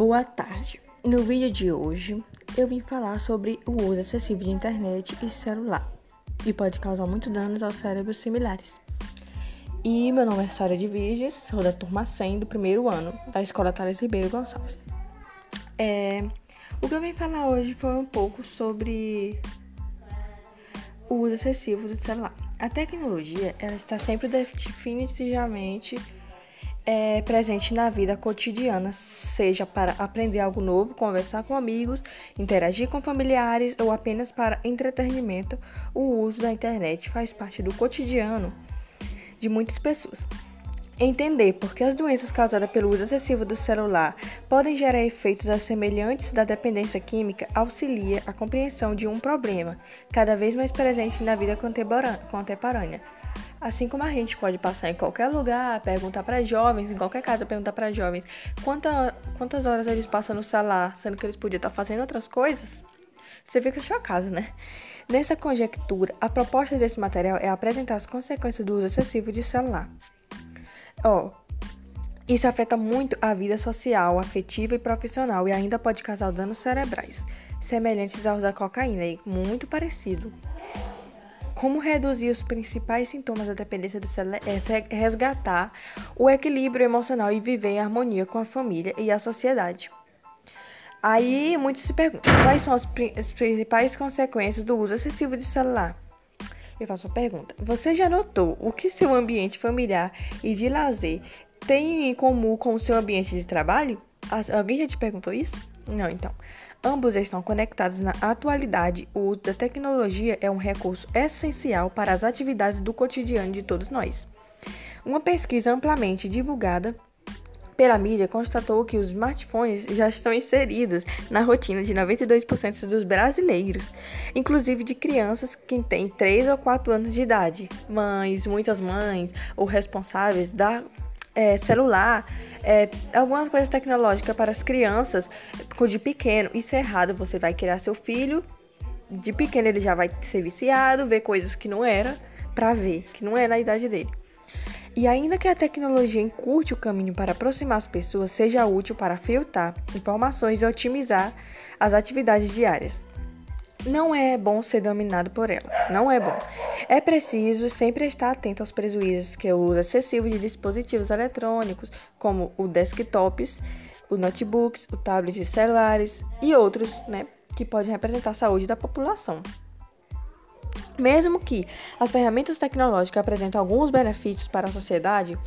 Boa tarde. No vídeo de hoje, eu vim falar sobre o uso excessivo de internet e celular e pode causar muitos danos aos cérebros similares. E meu nome é Sara de Virges, sou da turma 100 do primeiro ano da Escola Thales Ribeiro Gonçalves. É, o que eu vim falar hoje foi um pouco sobre o uso excessivo do celular. A tecnologia ela está sempre definitivamente é, presente na vida cotidiana, seja para aprender algo novo, conversar com amigos, interagir com familiares ou apenas para entretenimento, o uso da internet faz parte do cotidiano de muitas pessoas. Entender por que as doenças causadas pelo uso excessivo do celular podem gerar efeitos semelhantes da dependência química auxilia a compreensão de um problema cada vez mais presente na vida contemporânea Assim como a gente pode passar em qualquer lugar, perguntar para jovens, em qualquer casa, perguntar para jovens quanta, quantas horas eles passam no celular, sendo que eles podiam estar fazendo outras coisas, você fica chocado, né? Nessa conjectura, a proposta desse material é apresentar as consequências do uso excessivo de celular. Ó, oh, isso afeta muito a vida social, afetiva e profissional e ainda pode causar danos cerebrais, semelhantes aos da cocaína e muito parecido. Como reduzir os principais sintomas da dependência do celular é resgatar o equilíbrio emocional e viver em harmonia com a família e a sociedade. Aí muitos se perguntam: quais são as, as principais consequências do uso excessivo de celular? Eu faço uma pergunta: você já notou o que seu ambiente familiar e de lazer tem em comum com o seu ambiente de trabalho? Alguém já te perguntou isso? Não, então. Ambos estão conectados na atualidade. O uso da tecnologia é um recurso essencial para as atividades do cotidiano de todos nós. Uma pesquisa amplamente divulgada pela mídia constatou que os smartphones já estão inseridos na rotina de 92% dos brasileiros, inclusive de crianças que têm 3 ou 4 anos de idade. Mães, muitas mães ou responsáveis da é, celular, é, algumas coisas tecnológicas para as crianças de pequeno. Isso é errado. Você vai criar seu filho, de pequeno ele já vai ser viciado, ver coisas que não era para ver, que não é na idade dele. E ainda que a tecnologia encurte o caminho para aproximar as pessoas, seja útil para filtrar informações e otimizar as atividades diárias não é bom ser dominado por ela. Não é bom. É preciso sempre estar atento aos prejuízos que o uso excessivo de dispositivos eletrônicos, como o desktops, os notebooks, o tablet celulares e outros, né, que podem representar a saúde da população. Mesmo que as ferramentas tecnológicas apresentem alguns benefícios para a sociedade,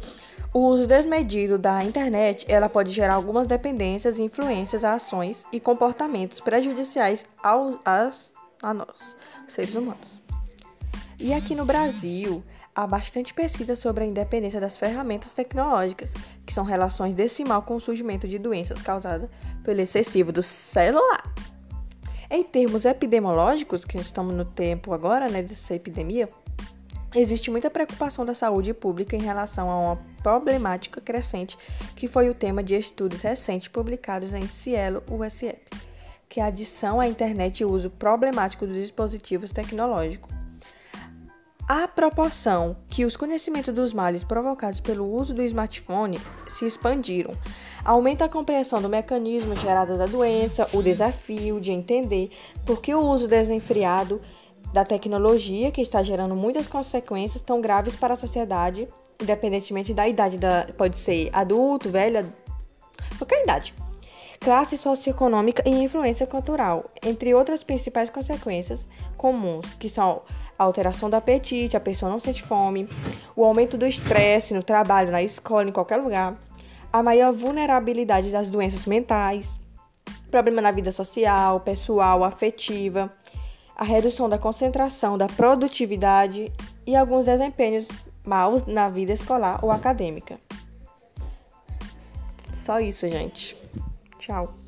o uso desmedido da internet ela pode gerar algumas dependências, influências, ações e comportamentos prejudiciais ao, as, a nós, seres humanos. E aqui no Brasil, há bastante pesquisa sobre a independência das ferramentas tecnológicas, que são relações decimal com o surgimento de doenças causadas pelo excessivo do celular. Em termos epidemiológicos, que estamos no tempo agora, né, dessa epidemia, Existe muita preocupação da saúde pública em relação a uma problemática crescente que foi o tema de estudos recentes publicados em Cielo USF, que é a adição à internet e o uso problemático dos dispositivos tecnológicos. A proporção que os conhecimentos dos males provocados pelo uso do smartphone se expandiram aumenta a compreensão do mecanismo gerado da doença, o desafio de entender por que o uso desenfreado da tecnologia, que está gerando muitas consequências tão graves para a sociedade, independentemente da idade, da, pode ser adulto, velha, qualquer idade. Classe socioeconômica e influência cultural, entre outras principais consequências comuns, que são a alteração do apetite, a pessoa não sente fome, o aumento do estresse no trabalho, na escola, em qualquer lugar, a maior vulnerabilidade das doenças mentais, problema na vida social, pessoal, afetiva, a redução da concentração, da produtividade e alguns desempenhos maus na vida escolar ou acadêmica. Só isso, gente. Tchau.